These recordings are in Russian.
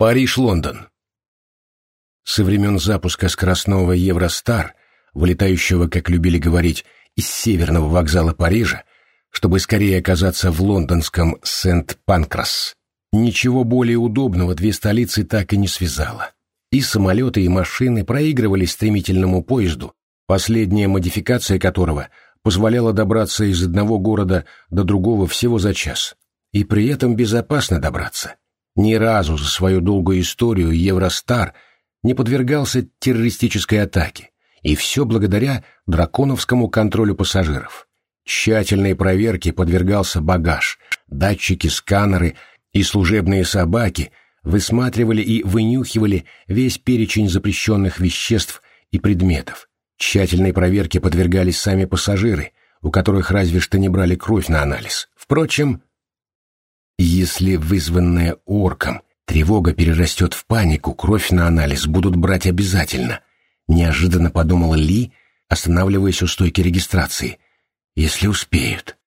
Париж-Лондон. Со времен запуска скоростного Евростар, вылетающего, как любили говорить, из северного вокзала Парижа, чтобы скорее оказаться в лондонском Сент-Панкрас, ничего более удобного две столицы так и не связало. И самолеты, и машины проигрывали стремительному поезду, последняя модификация которого позволяла добраться из одного города до другого всего за час. И при этом безопасно добраться. Ни разу за свою долгую историю Евростар не подвергался террористической атаке, и все благодаря драконовскому контролю пассажиров. Тщательной проверке подвергался багаж, датчики, сканеры и служебные собаки высматривали и вынюхивали весь перечень запрещенных веществ и предметов. Тщательной проверке подвергались сами пассажиры, у которых разве что не брали кровь на анализ. Впрочем, если вызванная орком тревога перерастет в панику, кровь на анализ будут брать обязательно, неожиданно подумала Ли, останавливаясь у стойки регистрации. Если успеют.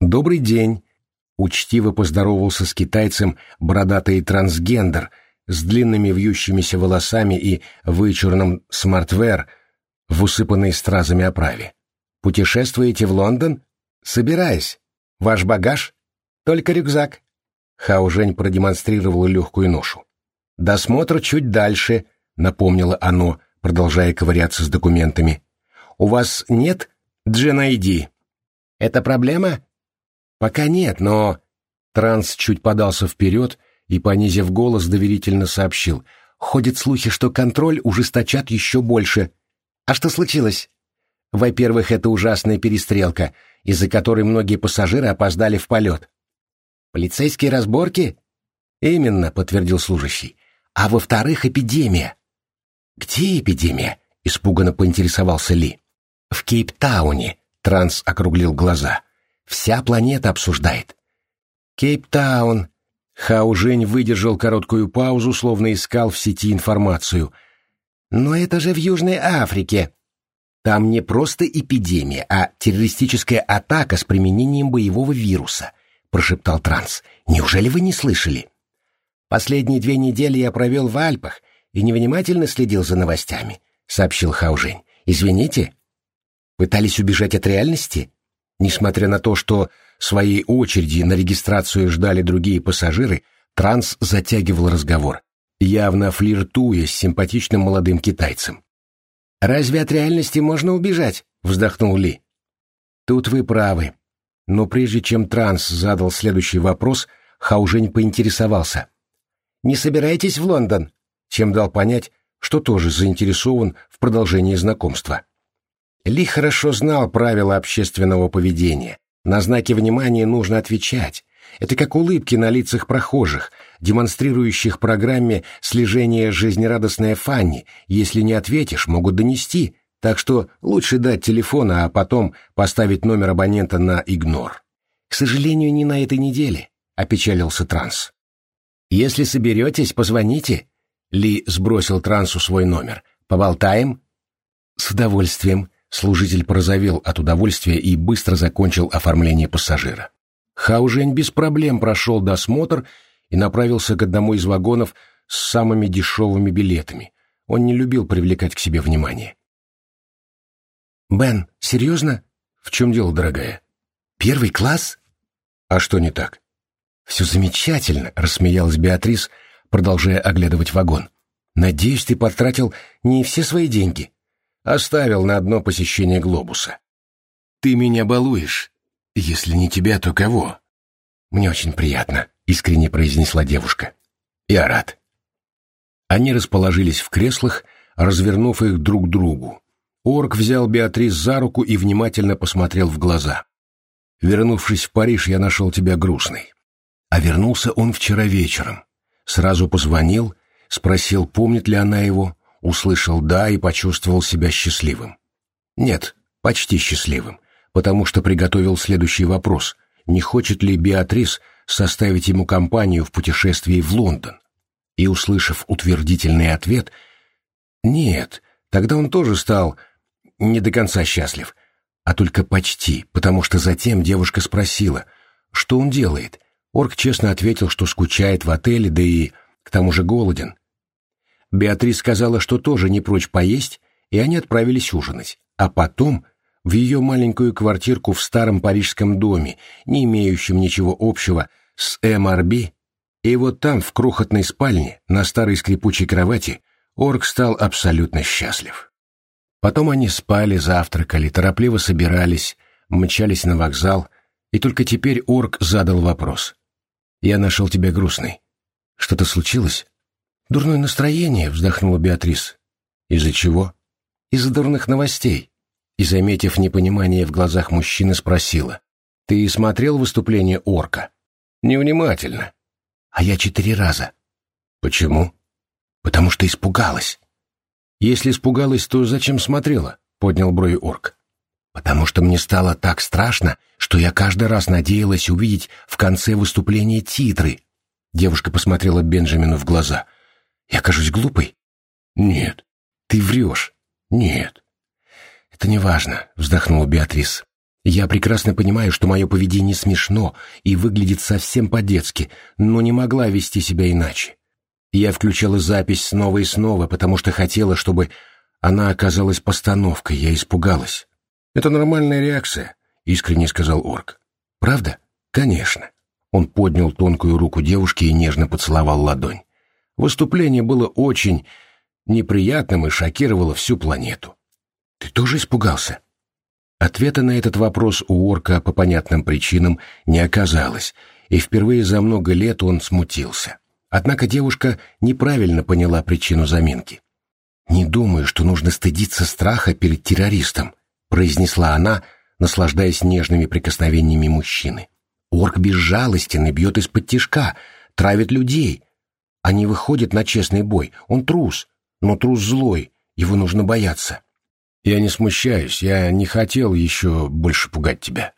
«Добрый день!» — учтиво поздоровался с китайцем бородатый трансгендер с длинными вьющимися волосами и вычурным смартвер в усыпанной стразами оправе. «Путешествуете в Лондон?» «Собираюсь. Ваш багаж?» «Только рюкзак». Хао Жень продемонстрировала легкую ношу. «Досмотр чуть дальше», — напомнило оно, продолжая ковыряться с документами. «У вас нет Джен ID?» «Это проблема?» «Пока нет, но...» Транс чуть подался вперед и, понизив голос, доверительно сообщил. «Ходят слухи, что контроль ужесточат еще больше». «А что случилось?» «Во-первых, это ужасная перестрелка, из-за которой многие пассажиры опоздали в полет. Полицейские разборки? Именно, подтвердил служащий. А во-вторых, эпидемия. Где эпидемия? Испуганно поинтересовался Ли. В Кейптауне, Транс округлил глаза. Вся планета обсуждает. Кейптаун. Хау Жень выдержал короткую паузу, словно искал в сети информацию. Но это же в Южной Африке. Там не просто эпидемия, а террористическая атака с применением боевого вируса — прошептал Транс. «Неужели вы не слышали?» «Последние две недели я провел в Альпах и невнимательно следил за новостями», — сообщил Хаужень. «Извините?» «Пытались убежать от реальности?» Несмотря на то, что своей очереди на регистрацию ждали другие пассажиры, Транс затягивал разговор, явно флиртуя с симпатичным молодым китайцем. «Разве от реальности можно убежать?» — вздохнул Ли. «Тут вы правы», но прежде чем Транс задал следующий вопрос, Хаужень поинтересовался. «Не собираетесь в Лондон?» чем дал понять, что тоже заинтересован в продолжении знакомства. Ли хорошо знал правила общественного поведения. На знаки внимания нужно отвечать. Это как улыбки на лицах прохожих, демонстрирующих программе слежения жизнерадостная Фанни. Если не ответишь, могут донести, так что лучше дать телефон, а потом поставить номер абонента на игнор. К сожалению, не на этой неделе, — опечалился Транс. Если соберетесь, позвоните. Ли сбросил Трансу свой номер. Поболтаем? С удовольствием. Служитель порозовел от удовольствия и быстро закончил оформление пассажира. Хаужень без проблем прошел досмотр и направился к одному из вагонов с самыми дешевыми билетами. Он не любил привлекать к себе внимание. «Бен, серьезно? В чем дело, дорогая? Первый класс?» «А что не так?» «Все замечательно», — рассмеялась Беатрис, продолжая оглядывать вагон. «Надеюсь, ты потратил не все свои деньги. Оставил на одно посещение глобуса». «Ты меня балуешь. Если не тебя, то кого?» «Мне очень приятно», — искренне произнесла девушка. «Я рад». Они расположились в креслах, развернув их друг к другу, Орк взял Беатрис за руку и внимательно посмотрел в глаза. «Вернувшись в Париж, я нашел тебя грустной. А вернулся он вчера вечером. Сразу позвонил, спросил, помнит ли она его, услышал «да» и почувствовал себя счастливым. Нет, почти счастливым, потому что приготовил следующий вопрос, не хочет ли Беатрис составить ему компанию в путешествии в Лондон. И, услышав утвердительный ответ «нет», тогда он тоже стал не до конца счастлив, а только почти, потому что затем девушка спросила, что он делает. Орк честно ответил, что скучает в отеле, да и К тому же голоден. Беатрис сказала, что тоже не прочь поесть, и они отправились ужинать. А потом в ее маленькую квартирку в старом парижском доме, не имеющем ничего общего с МРБ, и вот там, в крохотной спальне, на старой скрипучей кровати, Орк стал абсолютно счастлив. Потом они спали, завтракали, торопливо собирались, мчались на вокзал, и только теперь Орк задал вопрос. «Я нашел тебя грустный. Что-то случилось?» «Дурное настроение», — вздохнула Беатрис. «Из-за чего?» «Из-за дурных новостей». И, заметив непонимание в глазах мужчины, спросила. «Ты смотрел выступление Орка?» «Невнимательно». «А я четыре раза». «Почему?» «Потому что испугалась». «Если испугалась, то зачем смотрела?» — поднял брови Орк. «Потому что мне стало так страшно, что я каждый раз надеялась увидеть в конце выступления титры». Девушка посмотрела Бенджамину в глаза. «Я кажусь глупой?» «Нет». «Ты врешь?» «Нет». «Это не важно», — вздохнула Беатрис. «Я прекрасно понимаю, что мое поведение смешно и выглядит совсем по-детски, но не могла вести себя иначе. Я включала запись снова и снова, потому что хотела, чтобы она оказалась постановкой, я испугалась. «Это нормальная реакция», — искренне сказал Орк. «Правда?» «Конечно». Он поднял тонкую руку девушки и нежно поцеловал ладонь. Выступление было очень неприятным и шокировало всю планету. «Ты тоже испугался?» Ответа на этот вопрос у Орка по понятным причинам не оказалось, и впервые за много лет он смутился. Однако девушка неправильно поняла причину заминки. «Не думаю, что нужно стыдиться страха перед террористом», произнесла она, наслаждаясь нежными прикосновениями мужчины. «Орк безжалостен и бьет из-под тишка, травит людей. Они выходят на честный бой. Он трус, но трус злой, его нужно бояться». «Я не смущаюсь, я не хотел еще больше пугать тебя».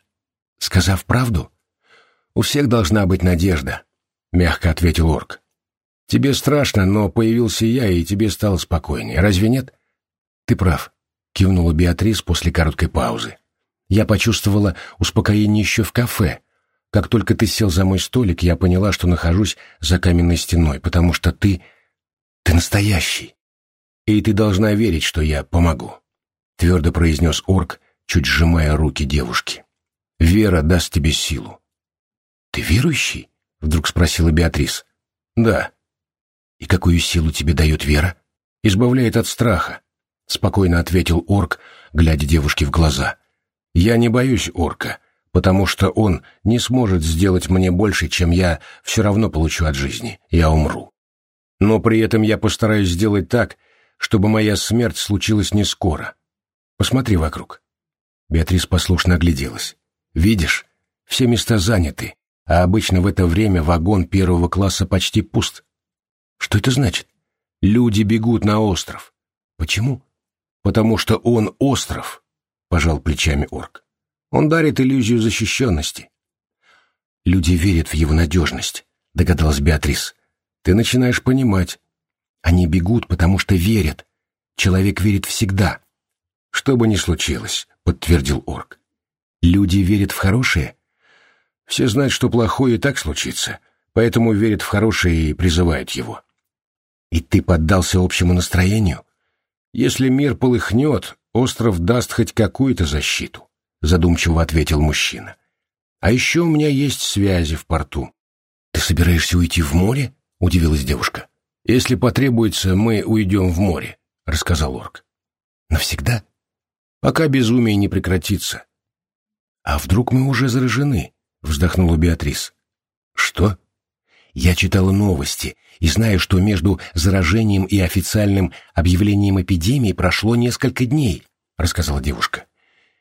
Сказав правду, «У всех должна быть надежда», — мягко ответил орк. «Тебе страшно, но появился я, и тебе стало спокойнее. Разве нет?» «Ты прав», — кивнула Беатрис после короткой паузы. «Я почувствовала успокоение еще в кафе. Как только ты сел за мой столик, я поняла, что нахожусь за каменной стеной, потому что ты... ты настоящий. И ты должна верить, что я помогу», — твердо произнес орк, чуть сжимая руки девушки. «Вера даст тебе силу». «Ты верующий?» — вдруг спросила Беатрис. «Да». «И какую силу тебе дает вера?» «Избавляет от страха», — спокойно ответил орк, глядя девушке в глаза. «Я не боюсь орка, потому что он не сможет сделать мне больше, чем я все равно получу от жизни. Я умру. Но при этом я постараюсь сделать так, чтобы моя смерть случилась не скоро. Посмотри вокруг». Беатрис послушно огляделась. «Видишь, все места заняты, а обычно в это время вагон первого класса почти пуст. Что это значит? Люди бегут на остров. Почему? Потому что он остров, пожал плечами орк. Он дарит иллюзию защищенности. Люди верят в его надежность, догадалась Беатрис. Ты начинаешь понимать. Они бегут, потому что верят. Человек верит всегда. Что бы ни случилось, подтвердил орк. Люди верят в хорошее, все знают, что плохое и так случится, поэтому верят в хорошее и призывают его. И ты поддался общему настроению? Если мир полыхнет, остров даст хоть какую-то защиту, задумчиво ответил мужчина. А еще у меня есть связи в порту. Ты собираешься уйти в море? Удивилась девушка. Если потребуется, мы уйдем в море, рассказал орк. Навсегда? Пока безумие не прекратится. А вдруг мы уже заражены? — вздохнула Беатрис. «Что?» «Я читала новости и знаю, что между заражением и официальным объявлением эпидемии прошло несколько дней», — рассказала девушка.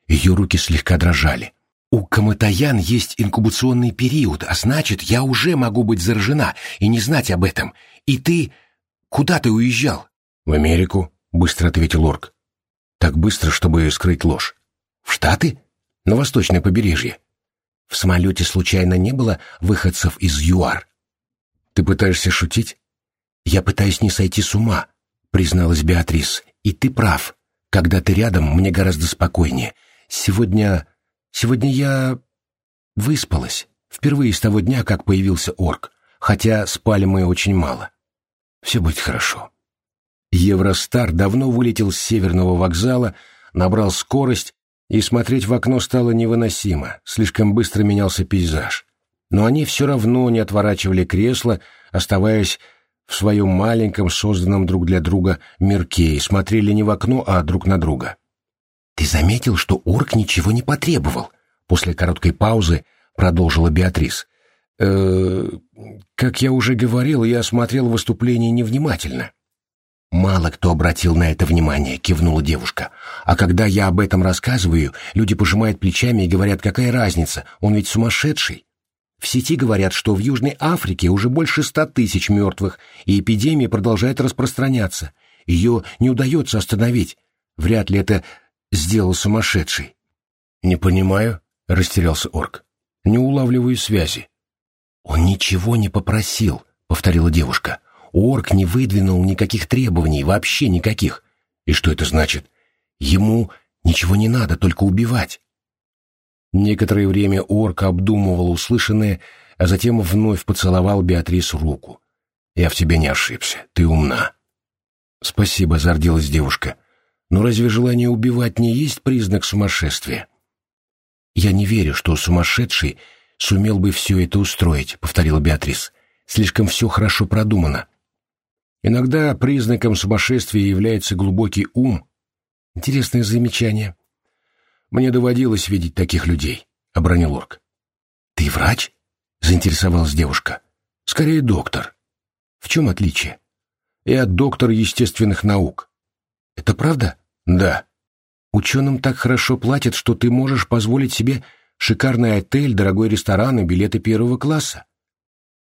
Ее руки слегка дрожали. «У Каматаян есть инкубационный период, а значит, я уже могу быть заражена и не знать об этом. И ты... Куда ты уезжал?» «В Америку», — быстро ответил Орк. «Так быстро, чтобы скрыть ложь». «В Штаты?» «На восточное побережье». В самолете случайно не было выходцев из ЮАР? Ты пытаешься шутить? Я пытаюсь не сойти с ума, призналась Беатрис. И ты прав. Когда ты рядом, мне гораздо спокойнее. Сегодня... Сегодня я... выспалась. Впервые с того дня, как появился орк. Хотя спали мы очень мало. Все будет хорошо. Евростар давно вылетел с северного вокзала, набрал скорость, и смотреть в окно стало невыносимо, слишком быстро менялся пейзаж. Но они все равно не отворачивали кресла, оставаясь в своем маленьком, созданном друг для друга мирке, и смотрели не в окно, а друг на друга. «Ты заметил, что орк ничего не потребовал?» После короткой паузы продолжила Беатрис. «Э, как я уже говорил, я осмотрел выступление невнимательно». «Мало кто обратил на это внимание», — кивнула девушка. «А когда я об этом рассказываю, люди пожимают плечами и говорят, какая разница, он ведь сумасшедший». В сети говорят, что в Южной Африке уже больше ста тысяч мертвых, и эпидемия продолжает распространяться. Ее не удается остановить. Вряд ли это сделал сумасшедший. «Не понимаю», — растерялся орк. «Не улавливаю связи». «Он ничего не попросил», — повторила девушка. «Орк не выдвинул никаких требований, вообще никаких. И что это значит? Ему ничего не надо, только убивать». Некоторое время орк обдумывал услышанное, а затем вновь поцеловал Беатрис руку. «Я в тебе не ошибся, ты умна». «Спасибо», — зарделась девушка. Но разве желание убивать не есть признак сумасшествия? Я не верю, что сумасшедший сумел бы все это устроить, повторила Беатрис. Слишком все хорошо продумано. Иногда признаком сумасшествия является глубокий ум. Интересное замечание. Мне доводилось видеть таких людей, обронил Орк. Ты врач? заинтересовалась девушка. Скорее доктор. В чем отличие? Я доктор естественных наук. Это правда? Да. Ученым так хорошо платят, что ты можешь позволить себе шикарный отель, дорогой ресторан и билеты первого класса.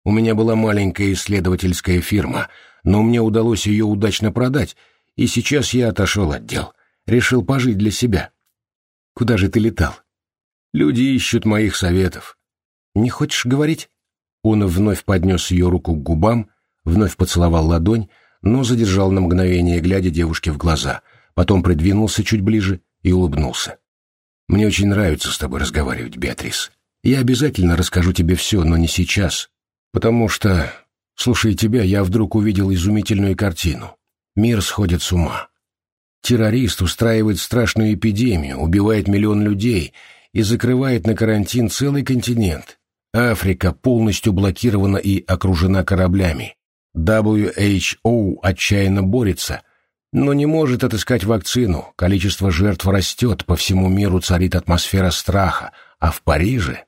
У меня была маленькая исследовательская фирма, но мне удалось ее удачно продать, и сейчас я отошел от дел. Решил пожить для себя. Куда же ты летал? Люди ищут моих советов. Не хочешь говорить? Он вновь поднес ее руку к губам, вновь поцеловал ладонь, но задержал на мгновение, глядя девушке в глаза, потом придвинулся чуть ближе и улыбнулся. «Мне очень нравится с тобой разговаривать, Беатрис. Я обязательно расскажу тебе все, но не сейчас, потому что, слушая тебя, я вдруг увидел изумительную картину. Мир сходит с ума. Террорист устраивает страшную эпидемию, убивает миллион людей и закрывает на карантин целый континент. Африка полностью блокирована и окружена кораблями. WHO отчаянно борется, но не может отыскать вакцину. Количество жертв растет, по всему миру царит атмосфера страха, а в Париже...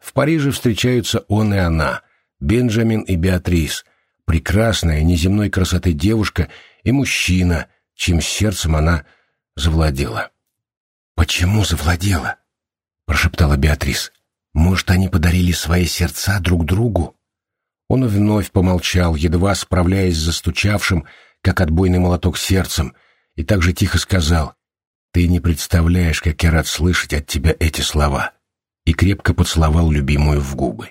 В Париже встречаются он и она, Бенджамин и Беатрис, прекрасная неземной красоты девушка и мужчина, чьим сердцем она завладела. «Почему завладела?» — прошептала Беатрис. «Может, они подарили свои сердца друг другу?» Он вновь помолчал, едва справляясь с застучавшим, как отбойный молоток сердцем, и также тихо сказал, «Ты не представляешь, как я рад слышать от тебя эти слова», и крепко поцеловал любимую в губы.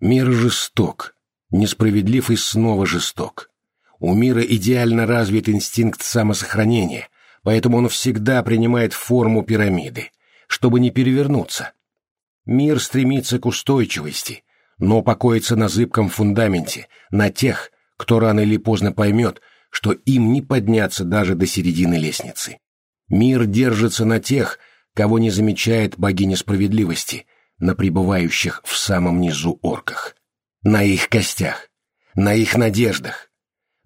Мир жесток, несправедлив и снова жесток. У мира идеально развит инстинкт самосохранения, поэтому он всегда принимает форму пирамиды, чтобы не перевернуться. Мир стремится к устойчивости, но покоится на зыбком фундаменте, на тех, кто рано или поздно поймет, что им не подняться даже до середины лестницы. Мир держится на тех, кого не замечает богиня справедливости, на пребывающих в самом низу орках, на их костях, на их надеждах.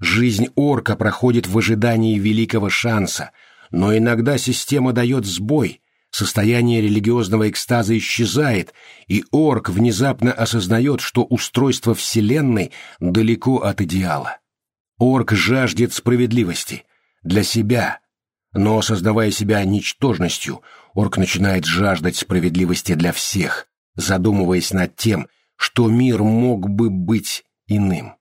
Жизнь орка проходит в ожидании великого шанса, но иногда система дает сбой, состояние религиозного экстаза исчезает, и орк внезапно осознает, что устройство Вселенной далеко от идеала. Орк жаждет справедливости для себя, но, создавая себя ничтожностью, орк начинает жаждать справедливости для всех, задумываясь над тем, что мир мог бы быть иным.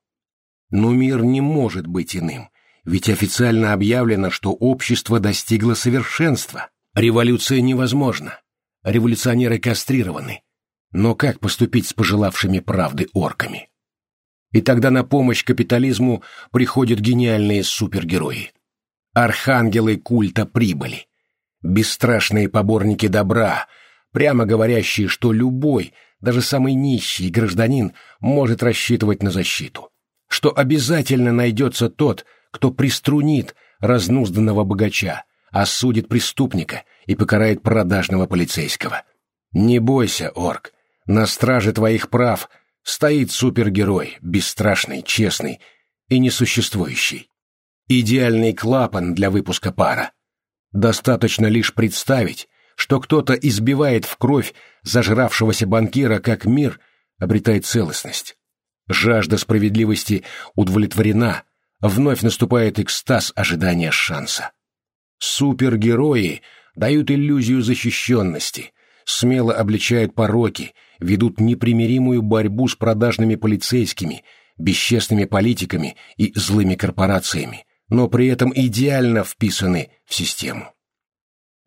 Но мир не может быть иным, ведь официально объявлено, что общество достигло совершенства. Революция невозможна. Революционеры кастрированы. Но как поступить с пожелавшими правды орками? И тогда на помощь капитализму приходят гениальные супергерои. Архангелы культа прибыли. Бесстрашные поборники добра, прямо говорящие, что любой, даже самый нищий гражданин может рассчитывать на защиту. что обязательно найдется тот, кто приструнит разнузданного богача, осудит преступника и покарает продажного полицейского. Не бойся, орк, на страже твоих прав стоит супергерой, бесстрашный, честный и несуществующий. Идеальный клапан для выпуска пара. Достаточно лишь представить, что кто-то избивает в кровь зажравшегося банкира, как мир обретает целостность. Жажда справедливости удовлетворена, вновь наступает экстаз ожидания шанса. Супергерои дают иллюзию защищенности, смело обличают пороки, ведут непримиримую борьбу с продажными полицейскими, бесчестными политиками и злыми корпорациями, но при этом идеально вписаны в систему.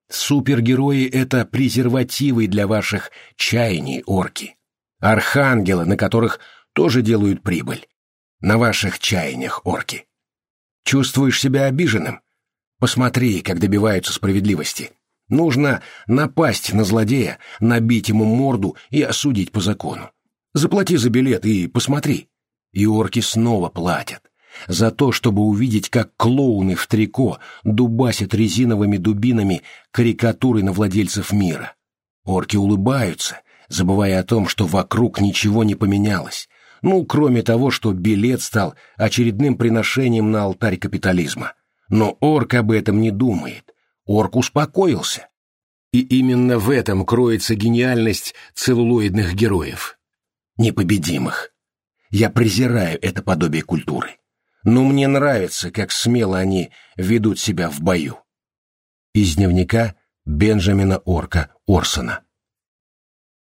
Супергерои — это презервативы для ваших чаяний, орки. Архангелы, на которых тоже делают прибыль. На ваших чаяниях, орки. Чувствуешь себя обиженным? Посмотри, как добиваются справедливости. Нужно напасть на злодея, набить ему морду и осудить по закону. Заплати за билет и посмотри. И орки снова платят. За то, чтобы увидеть, как клоуны в трико дубасят резиновыми дубинами карикатуры на владельцев мира. Орки улыбаются, забывая о том, что вокруг ничего не поменялось, ну, кроме того, что билет стал очередным приношением на алтарь капитализма. Но орк об этом не думает. Орк успокоился. И именно в этом кроется гениальность целлулоидных героев. Непобедимых. Я презираю это подобие культуры. Но мне нравится, как смело они ведут себя в бою. Из дневника Бенджамина Орка Орсона